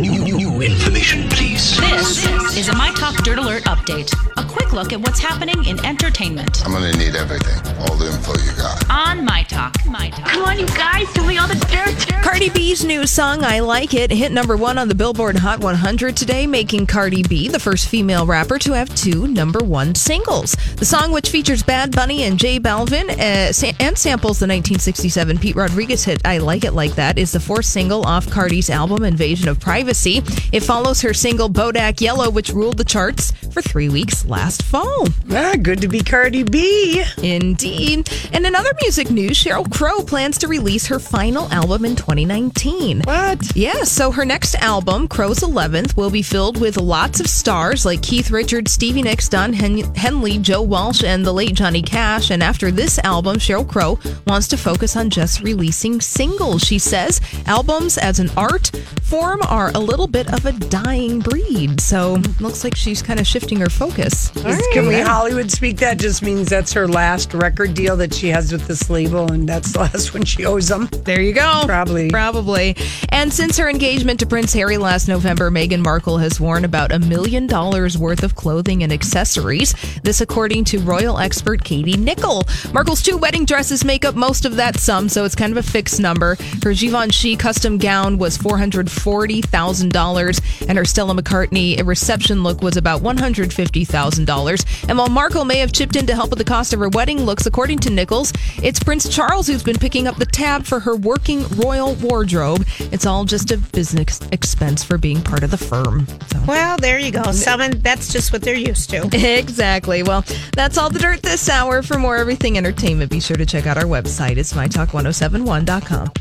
New, new, new information, please. This is a My Talk Dirt Alert update. A quick look at what's happening in entertainment I'm gonna need everything, all the info you got. on My Talk. My Talk. Come on, you guys, tell me all the dirt. dirt. Cardi B's new song, I Like It, hit number one on the Billboard Hot 100 today, making Cardi B the first female rapper to have two number one singles. The song, which features Bad Bunny and J Balvin uh, sa- and samples the 1967 Pete Rodriguez hit I Like It Like That, is the fourth single off Cardi's album Invasion of Privacy. It follows her single Bodak Yellow, which ruled the charts for three weeks last fall. Ah, good to be Cardi B. Indeed. And in other music news, Sheryl Crow plans to release her final album in 2019. What? Yeah, so her next album, Crow's 11th, will be filled with lots of stars like Keith Richards, Stevie Nicks, Don Hen- Henley, Joe Walsh, and the late Johnny Cash. And after this album, Sheryl Crow wants to focus on just releasing singles. She says albums as an art form are a little bit of a dying breed. So looks like she's kind of shifting her focus. Can we Hollywood speak? That just means that's her last record deal that she has with this label, and that's the last one she owes them. There you go. Probably. Probably. And since her engagement to Prince Harry last November, Meghan Markle has worn about a million dollars worth of clothing and accessories. This, according to royal expert Katie Nicholl. Markle's two wedding dresses make up most of that sum, so it's kind of a fixed number. Her Givenchy custom gown was $440,000, and her Stella McCartney reception look was about $150,000. And while Markle may have chipped in to help with the cost of her wedding looks, according to Nichols, it's Prince Charles who's been picking up the tab for her working royal wardrobe. It's all just a business expense for being part of the firm. So. Well, there you go. Someone that's just what they're used to. Exactly. Well, that's all the dirt this hour. For more everything entertainment, be sure to check out our website. It's mytalk1071.com.